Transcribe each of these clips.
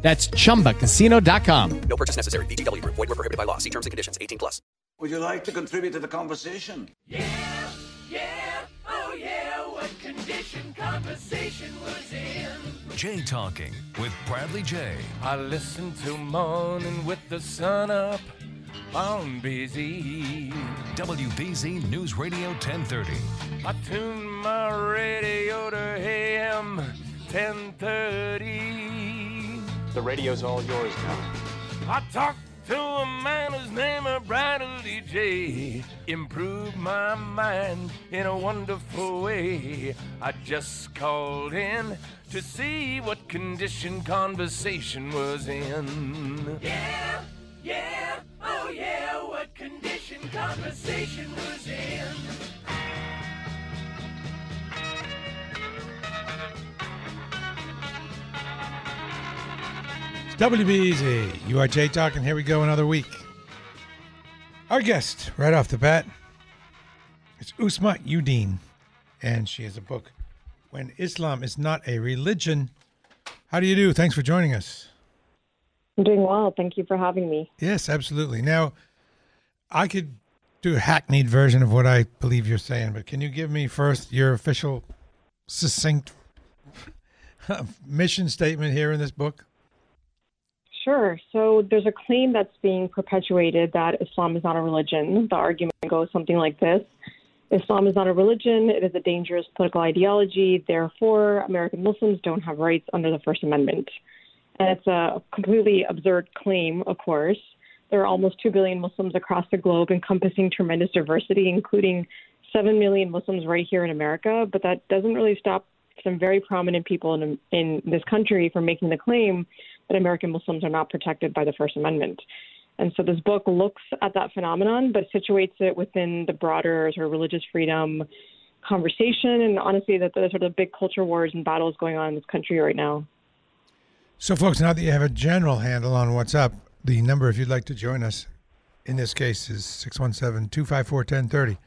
That's chumbacasino.com. No purchase necessary. VGW Group. Void were prohibited by law. See terms and conditions. 18 plus. Would you like to contribute to the conversation? Yeah, yeah, oh yeah, what condition conversation was in. Jay Talking with Bradley Jay. I listen to morning with the sun up. I'm busy. WBZ News Radio 1030. I tune my radio to AM 1030. The radio's all yours now. I talked to a man whose name is Bradley Jay. Improved my mind in a wonderful way. I just called in to see what condition conversation was in. Yeah, yeah, oh yeah, what condition conversation was in. WBZ. You are Jay Talking. Here we go, another week. Our guest, right off the bat, is Asma Uddin, and she has a book, When Islam is Not a Religion. How do you do? Thanks for joining us. I'm doing well. Thank you for having me. Yes, absolutely. Now, I could do a hackneyed version of what I believe you're saying, but can you give me first your official, succinct mission statement here in this book? Sure. So there's a claim that's being perpetuated that Islam is not a religion. The argument goes something like this Islam is not a religion, it is a dangerous political ideology. Therefore, American Muslims don't have rights under the First Amendment. And it's a completely absurd claim, of course. There are almost 2 billion Muslims across the globe, encompassing tremendous diversity, including 7 million Muslims right here in America. But that doesn't really stop some very prominent people in, in this country for making the claim that American Muslims are not protected by the First Amendment. And so this book looks at that phenomenon, but situates it within the broader sort of religious freedom conversation. And honestly, that there's sort of big culture wars and battles going on in this country right now. So, folks, now that you have a general handle on what's up, the number, if you'd like to join us, in this case, is 617 254 1030.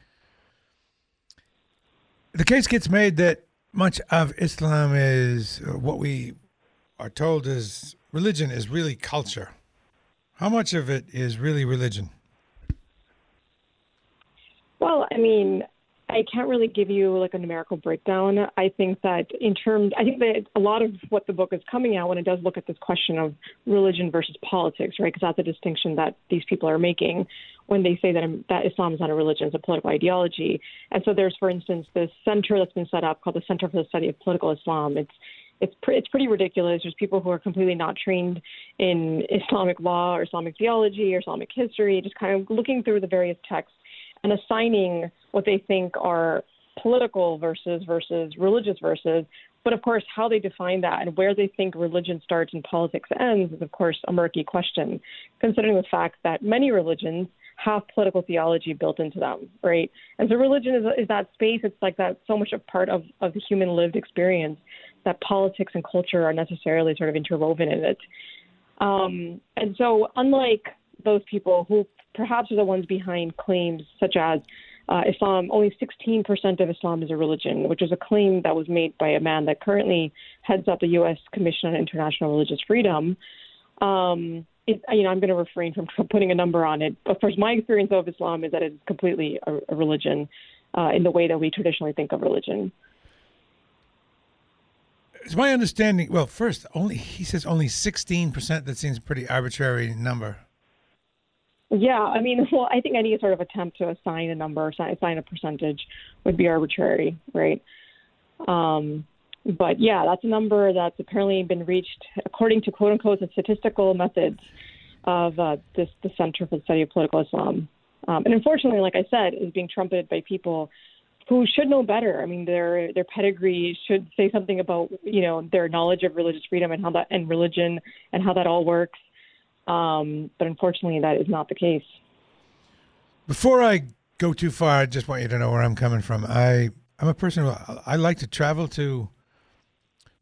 The case gets made that much of Islam is uh, what we are told is religion is really culture. How much of it is really religion? Well, I mean, I can't really give you like a numerical breakdown. I think that in terms, I think that a lot of what the book is coming at when it does look at this question of religion versus politics, right? Because that's a distinction that these people are making when they say that um, that Islam is not a religion, it's a political ideology. And so there's, for instance, this center that's been set up called the Center for the Study of Political Islam. It's it's pre- it's pretty ridiculous. There's people who are completely not trained in Islamic law or Islamic theology or Islamic history, just kind of looking through the various texts and assigning what they think are political verses versus religious verses. But of course, how they define that and where they think religion starts and politics ends is, of course, a murky question, considering the fact that many religions have political theology built into them, right? And so religion is, is that space. It's like that so much a part of, of the human lived experience that politics and culture are necessarily sort of interwoven in it. Um, and so, unlike those people who perhaps are the ones behind claims such as uh, Islam, only 16% of Islam is a religion, which is a claim that was made by a man that currently heads up the U.S. Commission on International Religious Freedom. Um, it, you know, I'm going to refrain from putting a number on it. But first, my experience of Islam is that it's completely a, a religion uh, in the way that we traditionally think of religion. It's my understanding. Well, first, only he says only 16%. That seems a pretty arbitrary number. Yeah, I mean, well, I think any sort of attempt to assign a number, assign a percentage, would be arbitrary, right? Um, but yeah, that's a number that's apparently been reached according to quote unquote the statistical methods of uh, this the Center for the Study of Political Islam. Um, and unfortunately, like I said, is being trumpeted by people who should know better. I mean, their their pedigree should say something about you know their knowledge of religious freedom and how that and religion and how that all works. Um, but unfortunately, that is not the case. Before I go too far, I just want you to know where I'm coming from. I I'm a person who I like to travel to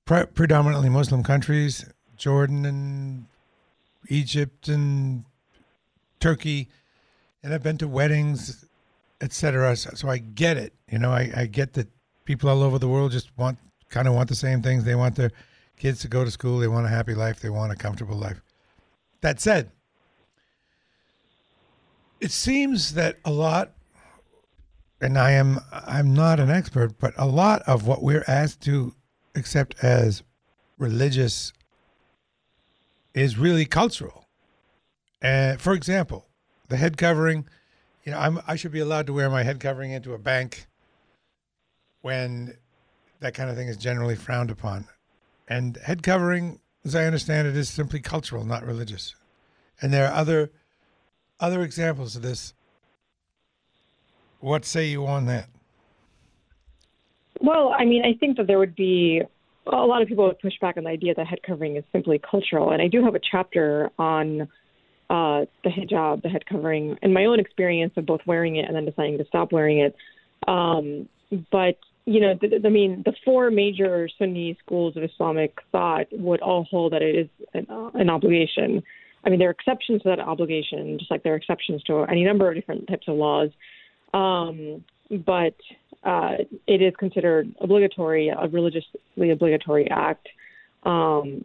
pre- predominantly Muslim countries, Jordan and Egypt and Turkey, and I've been to weddings, etc. So, so I get it. You know, I, I get that people all over the world just want kind of want the same things. They want their kids to go to school. They want a happy life. They want a comfortable life. That said, it seems that a lot and I am I'm not an expert, but a lot of what we're asked to accept as religious is really cultural. And for example, the head covering, you know, I'm, I should be allowed to wear my head covering into a bank when that kind of thing is generally frowned upon. And head covering, as I understand it, is simply cultural, not religious. And there are other other examples of this. What say you on that? Well, I mean, I think that there would be a lot of people would push back on the idea that head covering is simply cultural. And I do have a chapter on uh, the hijab, the head covering, and my own experience of both wearing it and then deciding to stop wearing it. Um, but you know, th- I mean, the four major Sunni schools of Islamic thought would all hold that it is an, uh, an obligation. I mean, there are exceptions to that obligation, just like there are exceptions to any number of different types of laws. Um, but uh, it is considered obligatory, a religiously obligatory act. Um,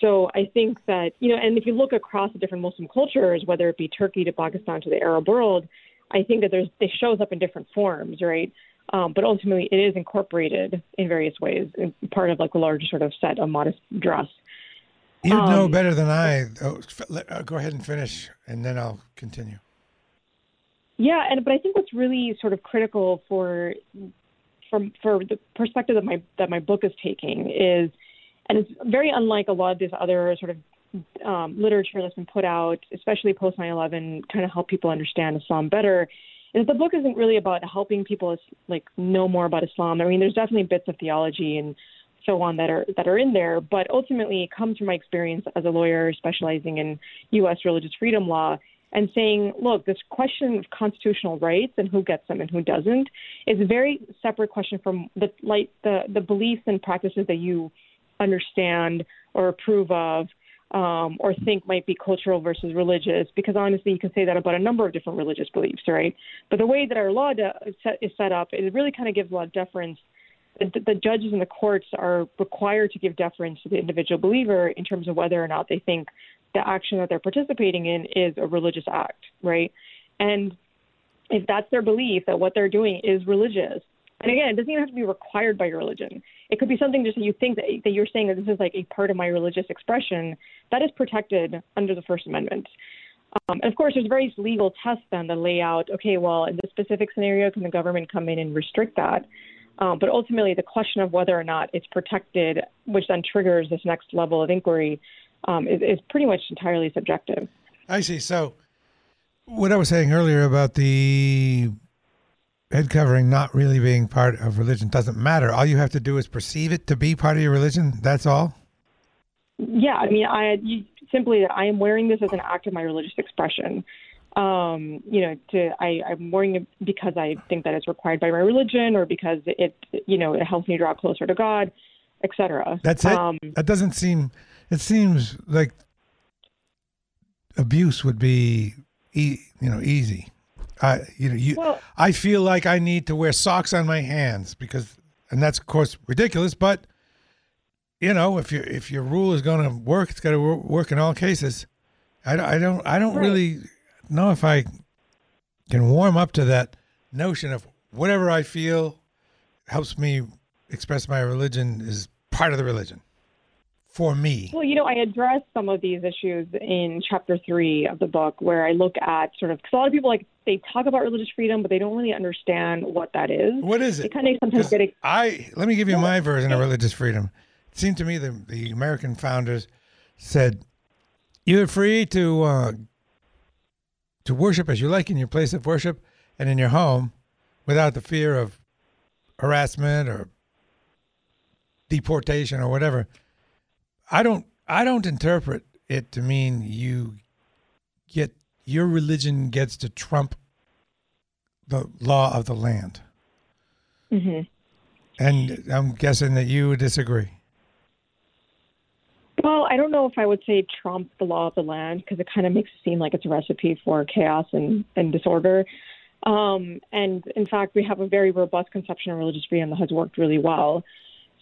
so I think that, you know, and if you look across the different Muslim cultures, whether it be Turkey to Pakistan to the Arab world, I think that there's it shows up in different forms, right? Um, but ultimately, it is incorporated in various ways, in part of like a larger sort of set of modest dress. You know Um, better than I. Oh, go ahead and finish, and then I'll continue. Yeah, and but I think what's really sort of critical for from for the perspective that my that my book is taking is, and it's very unlike a lot of this other sort of um, literature that's been put out, especially post 9/11, kind of help people understand Islam better. Is the book isn't really about helping people like know more about Islam. I mean, there's definitely bits of theology and so on that are that are in there, but ultimately it comes from my experience as a lawyer specializing in U.S. religious freedom law and saying, look, this question of constitutional rights and who gets them and who doesn't is a very separate question from the like the the beliefs and practices that you understand or approve of um, or think might be cultural versus religious, because honestly, you can say that about a number of different religious beliefs, right? But the way that our law do, is, set, is set up, it really kind of gives a lot of deference. The, the judges and the courts are required to give deference to the individual believer in terms of whether or not they think the action that they're participating in is a religious act, right? And if that's their belief that what they're doing is religious, and again, it doesn't even have to be required by your religion. It could be something just that you think that, that you're saying that this is like a part of my religious expression. That is protected under the First Amendment. Um, and of course, there's various legal tests then that lay out, okay, well, in this specific scenario, can the government come in and restrict that? Um, but ultimately, the question of whether or not it's protected, which then triggers this next level of inquiry, um, is, is pretty much entirely subjective. I see. So, what I was saying earlier about the head covering not really being part of religion doesn't matter. All you have to do is perceive it to be part of your religion. That's all. Yeah, I mean, I you, simply that I am wearing this as an act of my religious expression. Um, you know, to I, I'm wearing it because I think that it's required by my religion, or because it, you know, it helps me draw closer to God, etc. That's it. Um, that doesn't seem. It seems like abuse would be, e- you know, easy. I, you know, you. Well- I feel like I need to wear socks on my hands because, and that's of course ridiculous. But, you know, if your if your rule is going to work, it's got to work in all cases. I, don't- I don't. I don't Right. really know if I can warm up to that notion of whatever I feel helps me express my religion is part of the religion for me. Well, you know, I address some of these issues in chapter three of the book, where I look at sort of because a lot of people like they talk about religious freedom, but they don't really understand what that is. What is They it? kind of sometimes get it. I let me give you my version of religious freedom. It seemed to me the the American founders said you're free to uh, to worship as you like in your place of worship and in your home without the fear of harassment or deportation or whatever. I don't I don't interpret it to mean you get your religion gets to trump the law of the land. hmm And I'm guessing that you disagree. Well, I don't know if I would say trump the law of the land because it kind of makes it seem like it's a recipe for chaos and, and disorder. Um, and in fact, we have a very robust conception of religious freedom that has worked really well.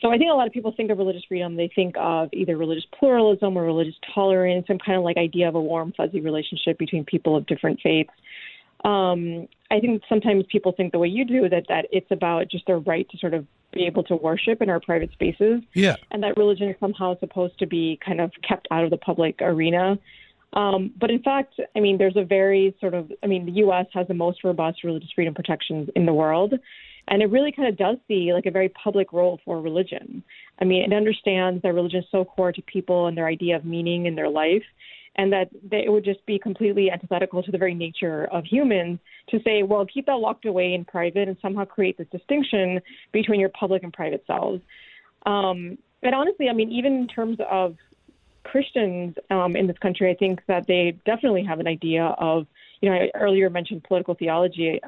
So I think a lot of people think of religious freedom, they think of either religious pluralism or religious tolerance, some kind of like idea of a warm, fuzzy relationship between people of different faiths. Um, I think sometimes people think the way you do that that it's about just their right to sort of be able to worship in our private spaces, Yeah. and that religion is somehow supposed to be kind of kept out of the public arena. Um, but in fact, I mean, there's a very sort of, I mean, the U.S. has the most robust religious freedom protections in the world. And it really kind of does see like a very public role for religion. I mean, it understands that religion is so core to people and their idea of meaning in their life, and that they, it would just be completely antithetical to the very nature of humans to say, well, keep that locked away in private and somehow create this distinction between your public and private selves. Um, and honestly, I mean, even in terms of Christians um, in this country, I think that they definitely have an idea of, you know, I earlier mentioned political theology.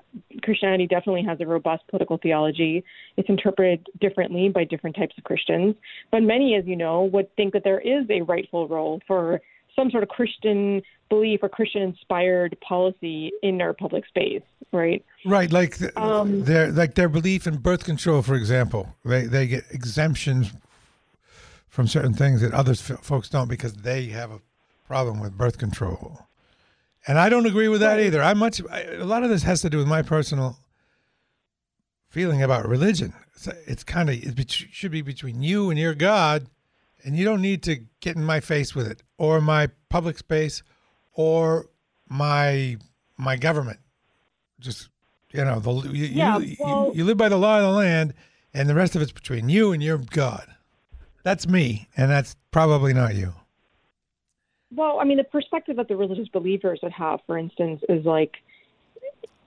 Christianity definitely has a robust political theology. It's interpreted differently by different types of Christians. But many, as you know, would think that there is a rightful role for some sort of Christian belief or Christian inspired policy in our public space, right? Right, like th- Um, their like their belief in birth control, for example, they they get exemptions from certain things that other f- folks don't because they have a problem with birth control, and I don't agree with that either. I much I, a lot of this has to do with my personal feeling about religion. It's, it's kind of it bet- should be between you and your God, and you don't need to get in my face with it or my public space or my my government just you know the you, Yeah, you, well- you, you live by the law of the land and the rest of it's between you and your god that's me and that's probably not you Well, I mean, the perspective that the religious believers would have, for instance, is like,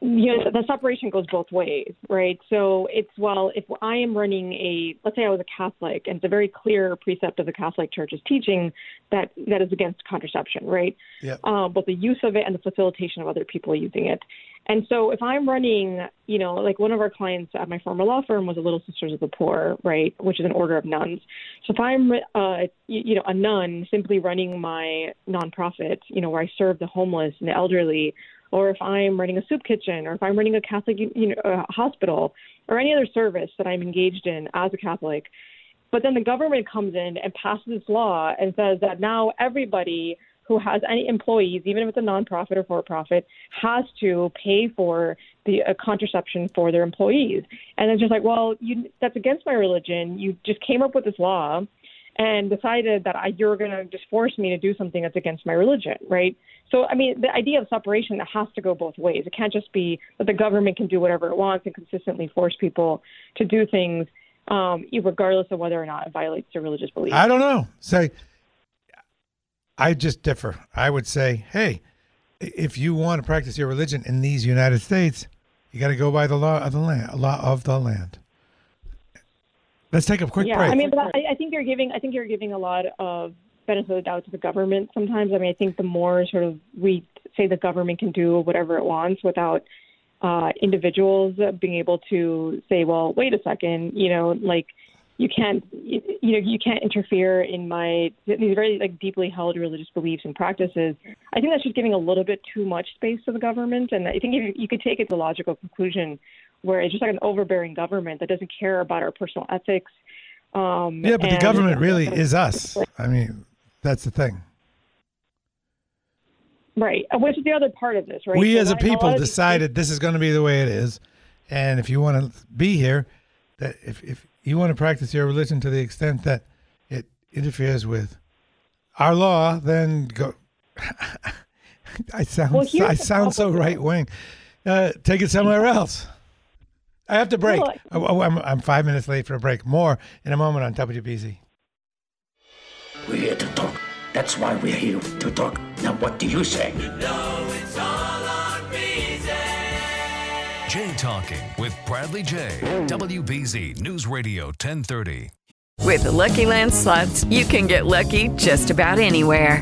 you know, the separation goes both ways, right? So it's, well, if I am running a, let's say I was a Catholic, and it's a very clear precept of the Catholic Church's teaching that that is against contraception, right? Yep. Um, both the use of it and the facilitation of other people using it. And so if I'm running, you know, like one of our clients at my former law firm was a Little Sisters of the Poor, right, which is an order of nuns. So if I'm, uh, you know, a nun simply running my nonprofit, you know, where I serve the homeless and the elderly, or if I'm running a soup kitchen, or if I'm running a Catholic, you know, uh, hospital, or any other service that I'm engaged in as a Catholic, but then the government comes in and passes this law and says that now everybody who has any employees, even if it's a nonprofit or for-profit, has to pay for the uh, contraception for their employees. And it's just like, well, you, that's against my religion. You just came up with this law and decided that I, you're going to just force me to do something that's against my religion, right? So, I mean, the idea of separation that has to go both ways. It can't just be that the government can do whatever it wants and consistently force people to do things, um, regardless of whether or not it violates their religious beliefs. i don't know say i just differ i would say hey if you want to practice your religion in these united states you got to go by the law of the land law of the land let's take a quick yeah, break I mean, but I, I think you're giving I think you're giving a lot of benefit of the doubt to the government sometimes. I mean, I think the more sort of we say the government can do whatever it wants without uh, individuals being able to say, well, wait a second, you know, like you can't you, you know you can't interfere in my these very like deeply held religious beliefs and practices. I think that's just giving a little bit too much space to the government, and I think if you, you could take it to a logical conclusion where it's just like an overbearing government that doesn't care about our personal ethics. Um, yeah but the government really is us i mean that's the thing right, uh, which is the other part of this, right? we So as a people these- decided this is going to be the way it is and if you want to be here that if, if you want to practice your religion to the extent that it interferes with our law then go i sound Well, i sound so right wing uh, take it somewhere else i have to break Well, oh, oh, I'm, I'm five minutes late for a break more in a moment on wbz We're here to talk. That's why we're here to talk. Now, what do you say? Jay Talking with Bradley Jay. WBZ News Radio 1030. With the Lucky Land slots, you can get lucky just about anywhere.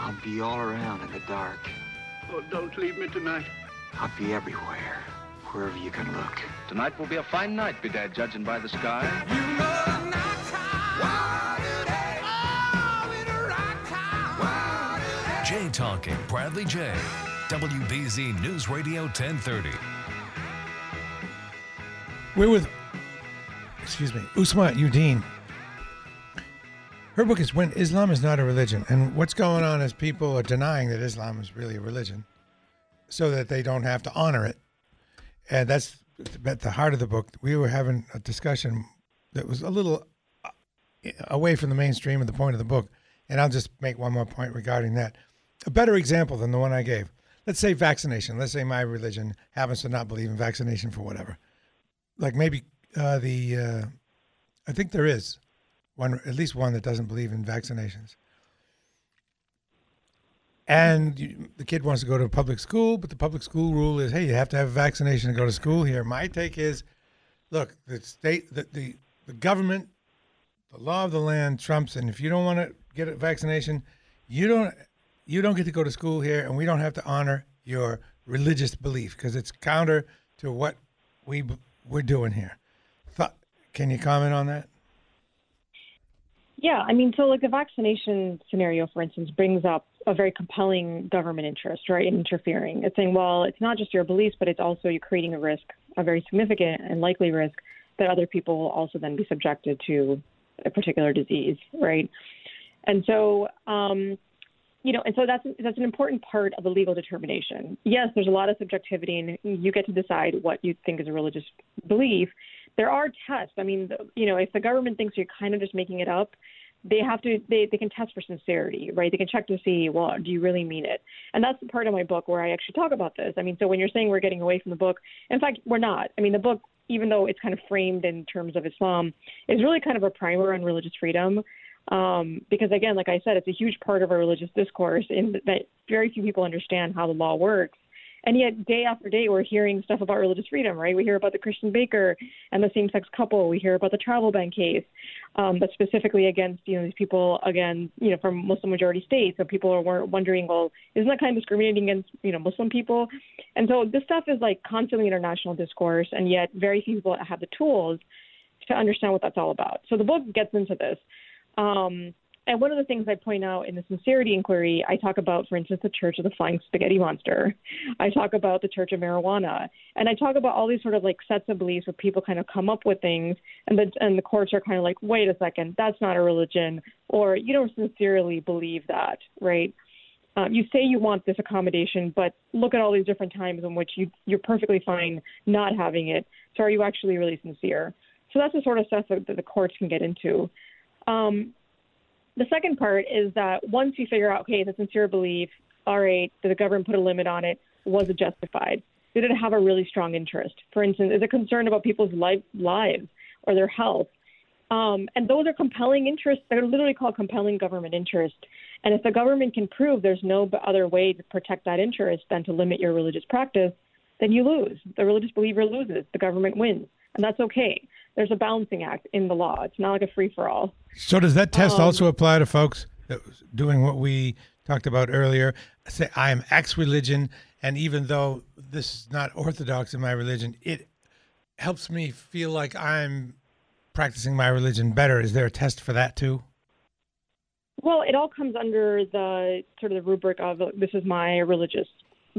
I'll be all around in the dark. Oh, don't leave me tonight. I'll be everywhere, wherever you can look. Tonight will be a fine night, Bedad, judging by the sky. Jay Talking Bradley Jay. WBZ News Radio 1030. We're with, excuse me, Asma Uddin. Her book is When Islam is Not a Religion. And what's going on is people are denying that Islam is really a religion so that they don't have to honor it. And that's at the heart of the book. We were having a discussion that was a little uh, away from the mainstream of the point of the book. And I'll just make one more point regarding that. A better example than the one I gave. Let's say vaccination. Let's say my religion happens to not believe in vaccination for whatever. Like maybe uh, the, uh, I think there is one, at least one that doesn't believe in vaccinations. And you, the kid wants to go to a public school, but the public school rule is, hey, you have to have a vaccination to go to school here. My take is, look, the state, the, the, the government, the law of the land trumps, and if you don't want to get a vaccination, you don't you don't get to go to school here, and we don't have to honor your religious belief because it's counter to what we we're doing here. Th- can you comment on that? Yeah, I mean, so like the vaccination scenario, for instance, brings up a very compelling government interest, right, in interfering. It's saying, well, it's not just your beliefs, but it's also you're creating a risk, a very significant and likely risk that other people will also then be subjected to a particular disease, right? And so, um, you know, and so that's that's an important part of the legal determination. Yes, there's a lot of subjectivity, and you get to decide what you think is a religious belief. There are tests. I mean, you know, if the government thinks you're kind of just making it up, they have to they, they can test for sincerity, right? They can check to see, well, do you really mean it? And that's the part of my book where I actually talk about this. I mean, so when you're saying we're getting away from the book, in fact, we're not. I mean, the book, even though it's kind of framed in terms of Islam, is really kind of a primer on religious freedom um, because again, like I said, it's a huge part of our religious discourse in that very few people understand how the law works. And yet, day after day, we're hearing stuff about religious freedom, right? We hear about the Christian baker and the same-sex couple. We hear about the travel ban case, um, but specifically against you know these people again, you know, from Muslim majority states. So people are wondering, well, isn't that kind of discriminating against you know Muslim people? And so this stuff is like constantly international discourse, and yet very few people have the tools to understand what that's all about. So the book gets into this. Um, and one of the things I point out in the sincerity inquiry, I talk about, for instance, the Church of the Flying Spaghetti Monster. I talk about the Church of Marijuana, and I talk about all these sort of like sets of beliefs where people kind of come up with things, and the and the courts are kind of like, wait a second, that's not a religion, or you don't sincerely believe that, right? Um, you say you want this accommodation, but look at all these different times in which you you're perfectly fine not having it. So are you actually really sincere? So that's the sort of stuff that, that the courts can get into. Um, the second part is that once you figure out, okay, a sincere belief, all right, did the government put a limit on it? Was it justified? Did it have a really strong interest? For instance, is it concerned about people's life, lives or their health? Um, and those are compelling interests. They're literally called compelling government interest. And if the government can prove there's no other way to protect that interest than to limit your religious practice, then you lose. The religious believer loses. The government wins. And that's okay there's a balancing act in the law. It's not like a free for all. So does that test Um, also apply to folks doing what we talked about earlier? Say I am ex religion, and even though this is not orthodox in my religion, it helps me feel like I'm practicing my religion better. Is there a test for that too? Well, it all comes under the sort of the rubric of this is my religious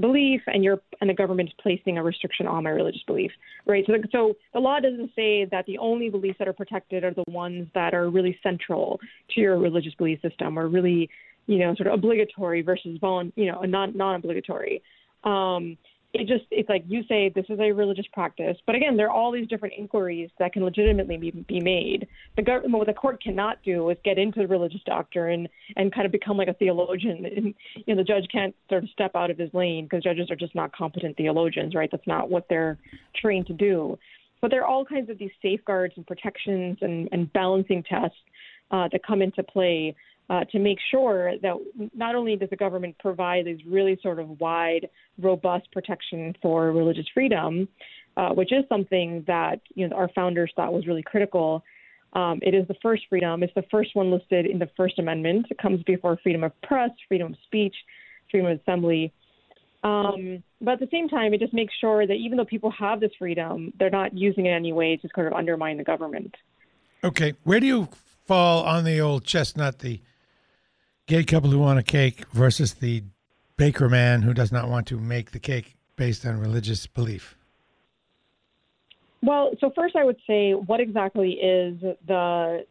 belief, and you're and the government is placing a restriction on my religious belief, right? So, so the law doesn't say that the only beliefs that are protected are the ones that are really central to your religious belief system, or really, you know, sort of obligatory versus volun, you know, non non obligatory. Um, it just it's like you say this is a religious practice, but again, there are all these different inquiries that can legitimately be, be made. The government, what the court cannot do is get into the religious doctrine and kind of become like a theologian. And you know, the judge can't sort of step out of his lane because judges are just not competent theologians, right? That's not what they're trained to do. But there are all kinds of these safeguards and protections and, and balancing tests uh, that come into play uh, to make sure that not only does the government provide these really sort of wide, robust protection for religious freedom, uh, which is something that you know our founders thought was really critical. Um, it is the first freedom. It's the first one listed in the First Amendment. It comes before freedom of press, freedom of speech, freedom of assembly. Um, but at the same time, it just makes sure that even though people have this freedom, they're not using it in any way to sort of undermine the government. Okay, where do you fall on the old chestnut, the gay couple who want a cake versus the baker man who does not want to make the cake based on religious belief? Well, so first I would say what exactly is the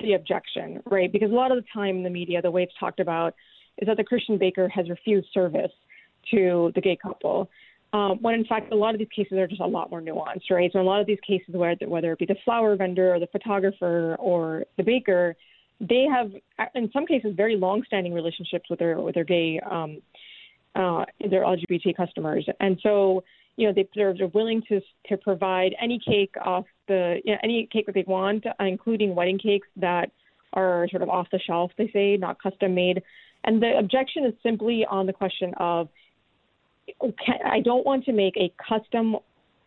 the objection, right? Because a lot of the time in the media, the way it's talked about is that the Christian baker has refused service to the gay couple. Um, when in fact a lot of these cases are just a lot more nuanced, right? So in a lot of these cases, whether whether it be the flower vendor or the photographer or the baker, they have in some cases very long-standing relationships with their with their gay um, uh, their LGBT customers, and so you know they, they're, they're willing to to provide any cake off the you know, any cake that they want, including wedding cakes that are sort of off the shelf, they say, not custom made. And the objection is simply on the question of okay, I don't want to make a custom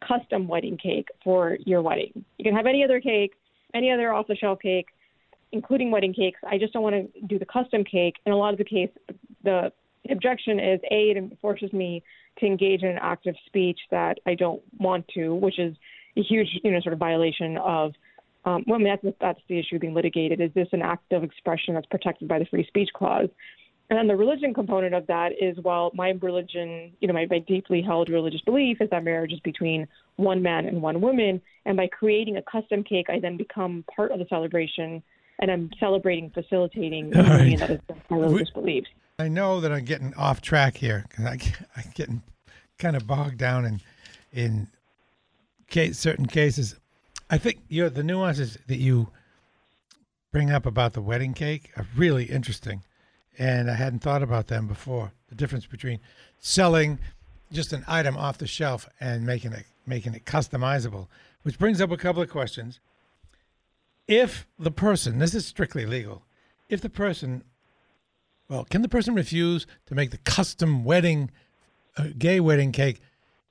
custom wedding cake for your wedding. You can have any other cake, any other off the shelf cake, including wedding cakes. I just don't want to do the custom cake. In a lot of the case, the objection is a it forces me to engage in an act of speech that I don't want to, which is a huge, you know, sort of violation of. Um, well, I mean, that's that's the issue being litigated. Is this an act of expression that's protected by the free speech clause? And then the religion component of that is, well, my religion, you know, my, my deeply held religious belief is that marriage is between one man and one woman. And by creating a custom cake, I then become part of the celebration and I'm celebrating, facilitating All right. that is my religious beliefs. I know that I'm getting off track here because I, I'm getting kind of bogged down in in case, certain cases. I think you know, the nuances that you bring up about the wedding cake are really interesting, and I hadn't thought about them before. The difference between selling just an item off the shelf and making it making it customizable, which brings up a couple of questions. If the person, this is strictly legal, if the person well, can the person refuse to make the custom wedding, uh, gay wedding cake,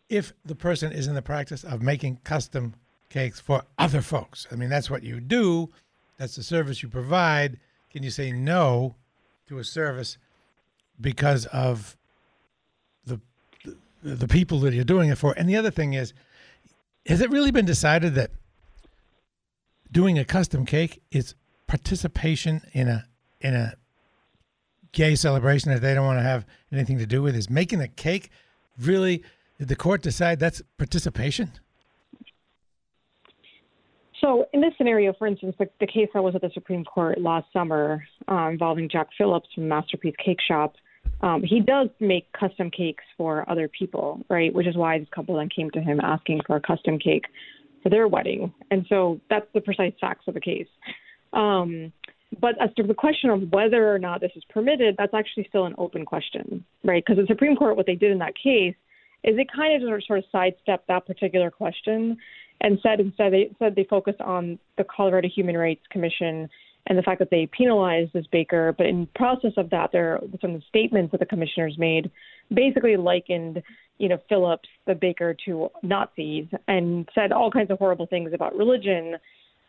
if the person is in the practice of making custom cakes for other folks? I mean, that's what you do. That's the service you provide. Can you say no to a service because of the the, the people that you're doing it for? And the other thing is, has it really been decided that doing a custom cake is participation in a in a gay celebration that they don't want to have anything to do with is making a cake really did the court decide that's participation So, in this scenario, for instance, the, the case that was at the Supreme Court last summer uh, involving Jack Phillips from Masterpiece Cake Shop, um, he does make custom cakes for other people, right? Which is why this couple then came to him asking for a custom cake for their wedding. And so that's the precise facts of the case. Um, but as to the question of whether or not this is permitted, that's actually still an open question, right? Because the Supreme Court, what they did in that case is they kind of sort of sidestepped that particular question and said instead they said they focused on the Colorado Human Rights Commission and the fact that they penalized this baker. But in process of that, there some of the statements that the commissioners made basically likened, you know, Phillips, the baker, to Nazis and said all kinds of horrible things about religion.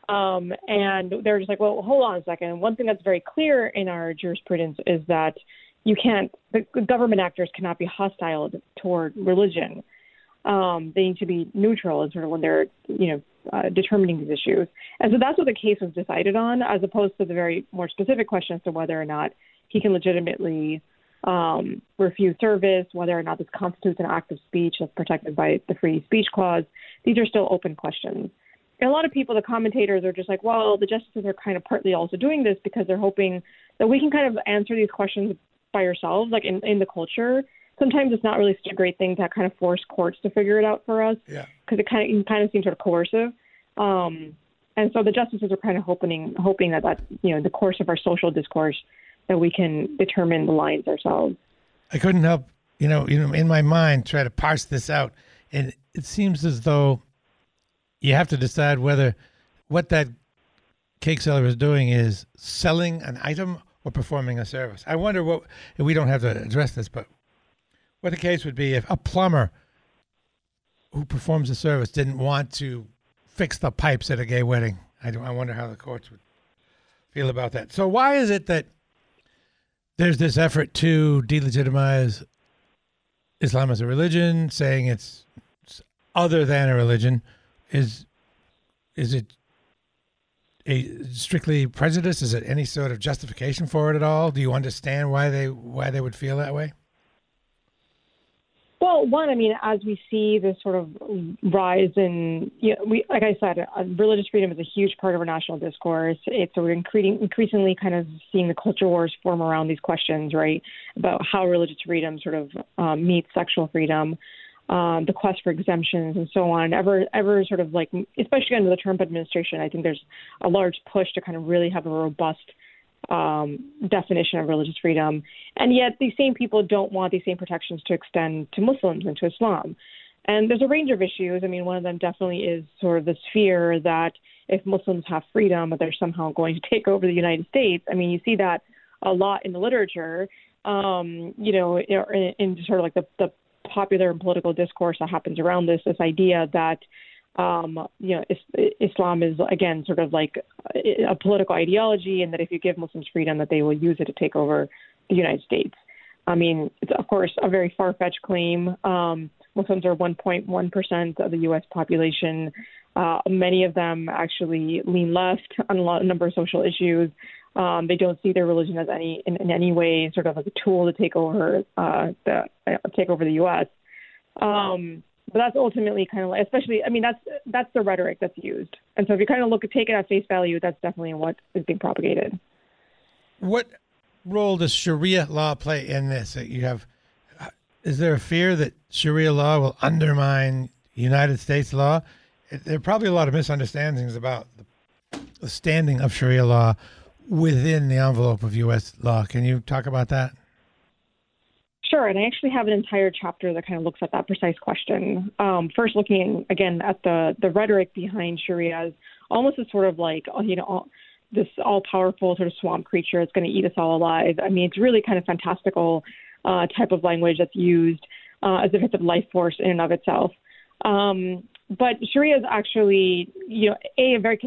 Um, and they're just like, well, hold on a second. One thing that's very clear in our jurisprudence is that you can't, the government actors cannot be hostile toward religion. Um, they need to be neutral and sort of when they're, you know, uh, determining these issues. And so that's what the case was decided on, as opposed to the very more specific question as to whether or not he can legitimately um, refuse service, whether or not this constitutes an act of speech that's protected by the free speech clause. These are still open questions. And a lot of people, the commentators, are just like, well, the justices are kind of partly also doing this because they're hoping that we can kind of answer these questions by ourselves, like in, in the culture, sometimes it's not really such a great thing to kind of force courts to figure it out for us. Yeah. Because it kind of it kind of seems sort of coercive. Um, and so the justices are kind of hoping hoping that that you know the course of our social discourse that we can determine the lines ourselves. I couldn't help, you know, you know, in my mind, try to parse this out, and it seems as though you have to decide whether what that cake seller is doing is selling an item or performing a service. I wonder what and we don't have to address this, but what the case would be if a plumber who performs a service didn't want to fix the pipes at a gay wedding. I, do, I wonder how the courts would feel about that. So why is it that there's this effort to delegitimize Islam as a religion, saying it's other than a religion? Is is it a strictly prejudice? Is it any sort of justification for it at all? Do you understand why they why they would feel that way? Well, one, I mean, as we see this sort of rise in, you know, we, like I said, uh, religious freedom is a huge part of our national discourse. It's so we're increasing, increasingly kind of seeing the culture wars form around these questions, right, about how religious freedom sort of um, meets sexual freedom, um, the quest for exemptions, and so on. Ever, ever sort of like, especially under the Trump administration, I think there's a large push to kind of really have a robust um, definition of religious freedom. And yet, these same people don't want these same protections to extend to Muslims and to Islam. And there's a range of issues. I mean, one of them definitely is sort of this fear that if Muslims have freedom, that they're somehow going to take over the United States. I mean, you see that a lot in the literature, um, you know, in, in sort of like the, the popular and political discourse that happens around this, this idea that um, you know, is, Islam is again sort of like a political ideology, and that if you give Muslims freedom, that they will use it to take over the United States. I mean, it's of course a very far-fetched claim. Um, Muslims are 1.1 percent of the U.S. population. Uh, many of them actually lean left on a, lot, a number of social issues. Um, they don't see their religion as any in, in any way sort of like a tool to take over uh, the uh, take over the U.S. Um, but that's ultimately kind of like, especially, I mean, that's that's the rhetoric that's used. And so if you kind of look at take it at face value, that's definitely what is being propagated. What role does Sharia law play in this? You have, is there a fear that Sharia law will undermine United States law? There are probably a lot of misunderstandings about the standing of Sharia law within the envelope of U.S. law. Can you talk about that? Sure, and I actually have an entire chapter that kind of looks at that precise question. Um, first, looking again at the the rhetoric behind Sharia is almost a sort of like uh, you know all, this all powerful sort of swamp creature that's going to eat us all alive. I mean, it's really kind of fantastical uh, type of language that's used uh, as if it's a life force in and of itself. Um, but Sharia is actually, you know, a, a very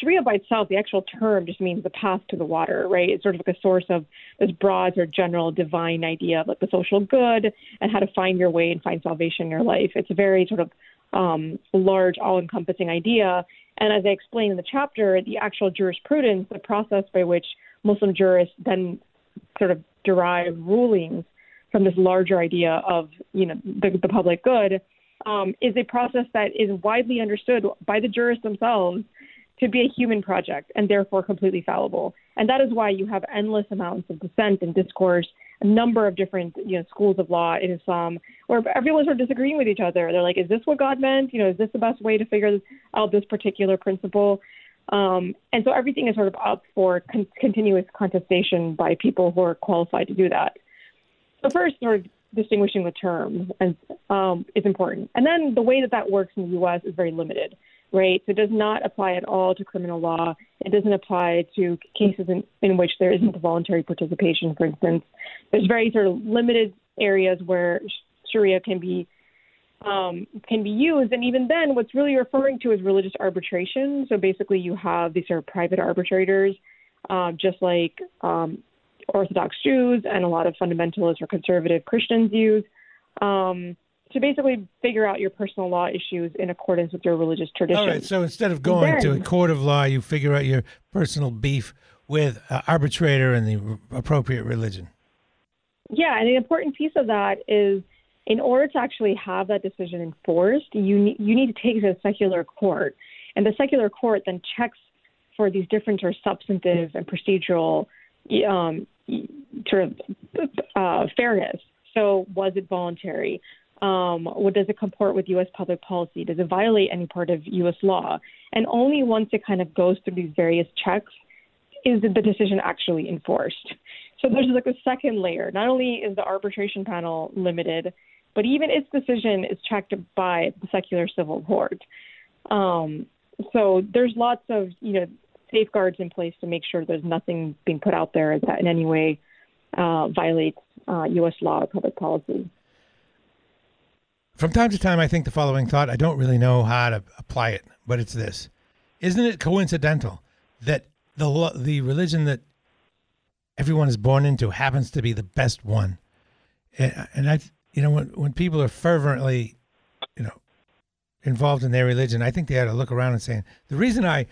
Sharia by itself, the actual term just means the path to the water, right? It's sort of like a source of this broad or general divine idea of like the social good and how to find your way and find salvation in your life. It's a very sort of um, large, all-encompassing idea. And as I explained in the chapter, the actual jurisprudence, the process by which Muslim jurists then sort of derive rulings from this larger idea of, you know, the, the public good um, is a process that is widely understood by the jurists themselves to be a human project and therefore completely fallible. And that is why you have endless amounts of dissent and discourse, a number of different you know schools of law in Islam, where everyone's sort of disagreeing with each other. They're like, is this what God meant? You know, is this the best way to figure out this particular principle? Um, and so everything is sort of up for con- continuous contestation by people who are qualified to do that. So first, sort of distinguishing the terms and, um, is important. And then the way that that works in the U.S. is very limited, right? So it does not apply at all to criminal law. It doesn't apply to cases in, in which there isn't voluntary participation, for instance. There's very sort of limited areas where Sharia can be um, can be used. And even then, what's really referring to is religious arbitration. So basically, you have these sort of private arbitrators, um, just like um, Orthodox Jews and a lot of fundamentalist or conservative Christians use um, to basically figure out your personal law issues in accordance with your religious tradition. All right. So instead of going then, to a court of law, you figure out your personal beef with an arbitrator and the appropriate religion. Yeah, and the important piece of that is in order to actually have that decision enforced, you need, you need to take it to a secular court, and the secular court then checks for these different or substantive and procedural um, sort of uh, fairness. So, was it voluntary? Um, what does it comport with U.S. public policy? Does it violate any part of U.S. law? And only once it kind of goes through these various checks is the decision actually enforced. So there's like a second layer. Not only is the arbitration panel limited, but even its decision is checked by the secular civil court. Um, so there's lots of you know safeguards in place to make sure there's nothing being put out there that in any way uh, violates uh, U.S. law or public policy. From time to time, I think the following thought. I don't really know how to apply it, but it's this: Isn't it coincidental that the the religion that everyone is born into happens to be the best one? And, I, you know, when when people are fervently, you know, involved in their religion, I think they ought to look around and say, the reason I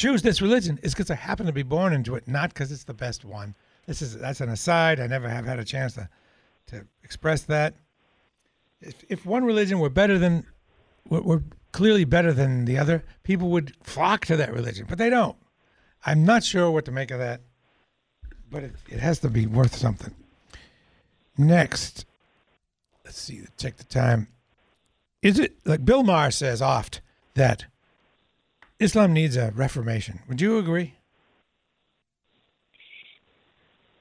choose this religion is because I happen to be born into it, not because it's the best one. This is that's an aside. I never have had a chance to to express that. If if one religion were better than were, were clearly better than the other, people would flock to that religion, but they don't. I'm not sure what to make of that, but it, it has to be worth something. Next, let's see, check the time. Is it like Bill Maher says oft that Islam needs a reformation? Would you agree?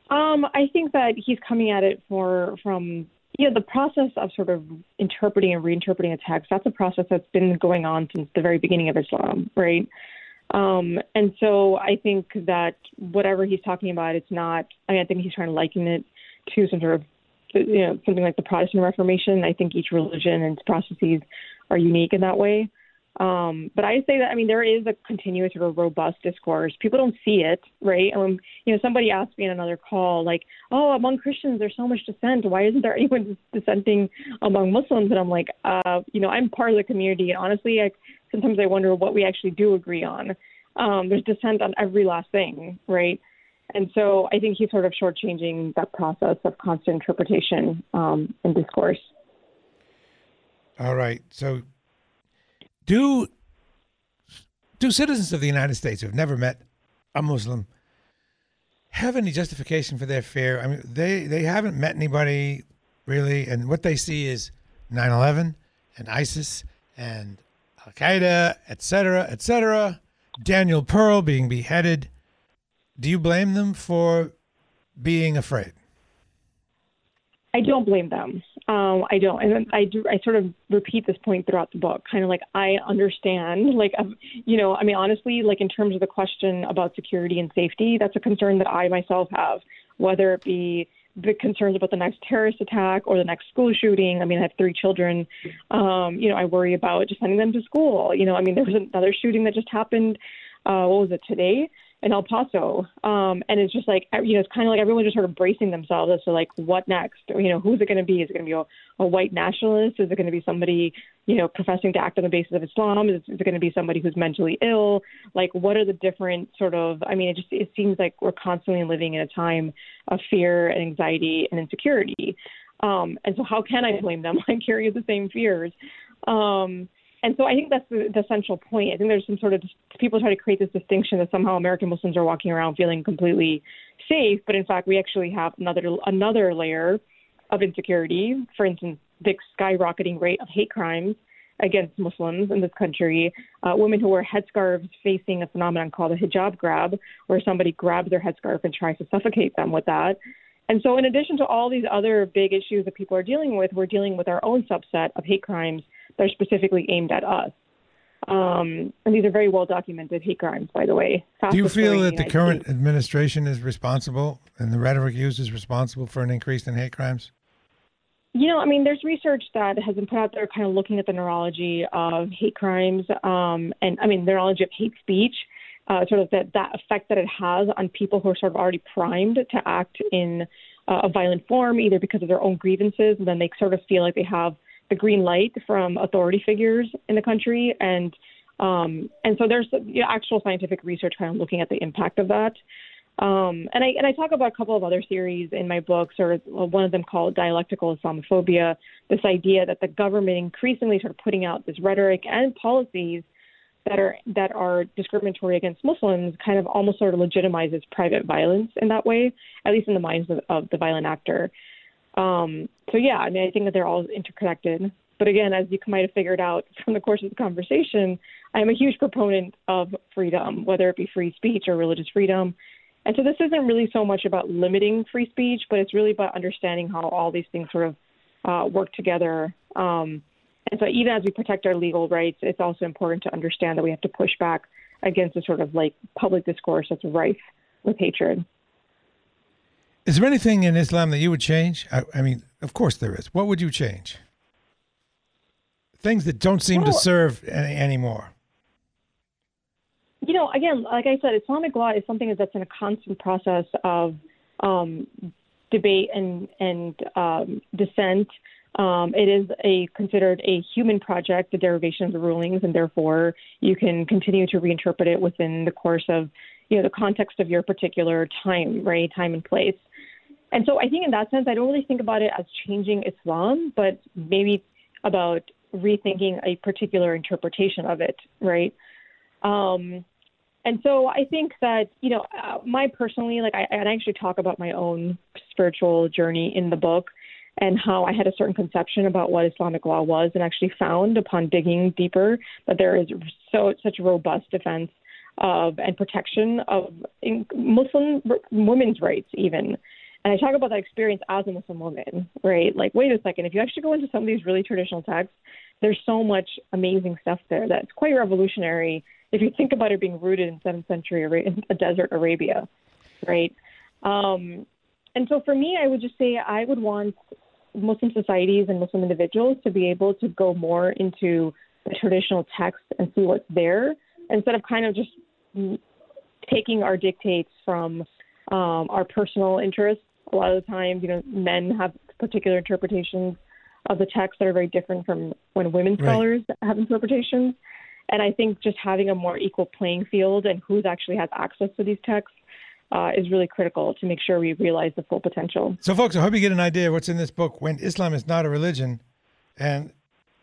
Um, I think that he's coming at it for from you know the process of sort of interpreting and reinterpreting a text. That's a process that's been going on since the very beginning of Islam, right? Um, and so I think that whatever he's talking about, it's not. I mean, I think he's trying to liken it to some sort of you know something like the Protestant Reformation. I think each religion and its processes are unique in that way. Um, but I say that I mean there is a continuous sort of robust discourse. People don't see it, right? And when you know somebody asked me in another call, like, "Oh, among Christians there's so much dissent. Why isn't there anyone dissenting among Muslims?" And I'm like, uh, you know, I'm part of the community, and honestly, I, sometimes I wonder what we actually do agree on. Um, there's dissent on every last thing, right? And so I think he's sort of shortchanging that process of constant interpretation um, and discourse. All right. So, do do citizens of the United States who've never met a Muslim have any justification for their fear? I mean, they they haven't met anybody really, and what they see is 9/11 and ISIS and Al Qaeda, et cetera, et cetera. Daniel Pearl being beheaded. Do you blame them for being afraid? I don't blame them. Um, I don't, and I do. I sort of repeat this point throughout the book. Kind of like I understand, like um, you know, I mean, honestly, like in terms of the question about security and safety, that's a concern that I myself have. Whether it be the concerns about the next terrorist attack or the next school shooting. I mean, I have three children. Um, you know, I worry about just sending them to school. You know, I mean, there was another shooting that just happened. Uh, what was it today? In El Paso. Um, and it's just like, you know, it's kind of like everyone just sort of bracing themselves as to like, what next? You know, who's it going to be? Is it going to be a, a white nationalist? Is it going to be somebody, you know, professing to act on the basis of Islam? Is, is it going to be somebody who's mentally ill? Like, what are the different sort of, I mean, it just, it seems like we're constantly living in a time of fear and anxiety and insecurity. Um, and so how can I blame them? I carry the same fears. Um, and so I think that's the, the central point. I think there's some sort of people try to create this distinction that somehow American Muslims are walking around feeling completely safe, but in fact we actually have another another layer of insecurity. For instance, the skyrocketing rate of hate crimes against Muslims in this country, uh, women who wear headscarves facing a phenomenon called a hijab grab, where somebody grabs their headscarf and tries to suffocate them with that. And so, in addition to all these other big issues that people are dealing with, we're dealing with our own subset of hate crimes that are specifically aimed at us. Um, and these are very well documented hate crimes, by the way. Do you feel that the current States. administration is responsible and the rhetoric used is responsible for an increase in hate crimes? You know, I mean, there's research that has been put out there kind of looking at the neurology of hate crimes um, and, I mean, the neurology of hate speech, uh, sort of that, that effect that it has on people who are sort of already primed to act in uh, a violent form, either because of their own grievances, and then they sort of feel like they have – the green light from authority figures in the country, and um, and so there's you know, actual scientific research kind of looking at the impact of that. Um, and I and I talk about a couple of other theories in my books, or one of them called dialectical Islamophobia. This idea that the government increasingly sort of putting out this rhetoric and policies that are that are discriminatory against Muslims, kind of almost sort of legitimizes private violence in that way, at least in the minds of, of the violent actor. Um, so yeah, I mean, I think that they're all interconnected. But again, as you might have figured out from the course of the conversation, I am a huge proponent of freedom, whether it be free speech or religious freedom. And so this isn't really so much about limiting free speech, but it's really about understanding how all these things sort of uh, work together. Um, and so even as we protect our legal rights, it's also important to understand that we have to push back against the sort of like public discourse that's rife with hatred. Is there anything in Islam that you would change? I, I mean, of course there is. What would you change? Things that don't seem to serve any, anymore. you know, again, like I said, Islamic law is something that's in a constant process of um, debate and and um, dissent. Um, it is a considered a human project, the derivation of the rulings, and therefore you can continue to reinterpret it within the course of you know the context of your particular time, right, time and place. And so I think in that sense, I don't really think about it as changing Islam, but maybe about rethinking a particular interpretation of it, right? Um, and so I think that you know, uh, my personally, like I, I actually talk about my own spiritual journey in the book, and how I had a certain conception about what Islamic law was, and actually found upon digging deeper that there is so such a robust defense of and protection of Muslim women's rights, even. And I talk about that experience as a Muslim woman, right? Like, wait a second, if you actually go into some of these really traditional texts, there's so much amazing stuff there that's quite revolutionary if you think about it being rooted in seventh century Ara- in a desert Arabia, right? Um, and so for me, I would just say I would want Muslim societies and Muslim individuals to be able to go more into the traditional text and see what's there instead of kind of just taking our dictates from um, our personal interests. A lot of the times, you know, men have particular interpretations of the text that are very different from when women Right. scholars have interpretations. And I think just having a more equal playing field and who actually has access to these texts uh, is really critical to make sure we realize the full potential. So, folks, I hope you get an idea of what's in this book when Islam is not a religion. And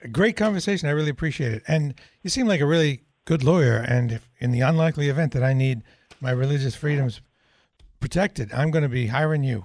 a great conversation. I really appreciate it. And you seem like a really good lawyer. And if, in the unlikely event that I need my religious freedoms protected, I'm going to be hiring you.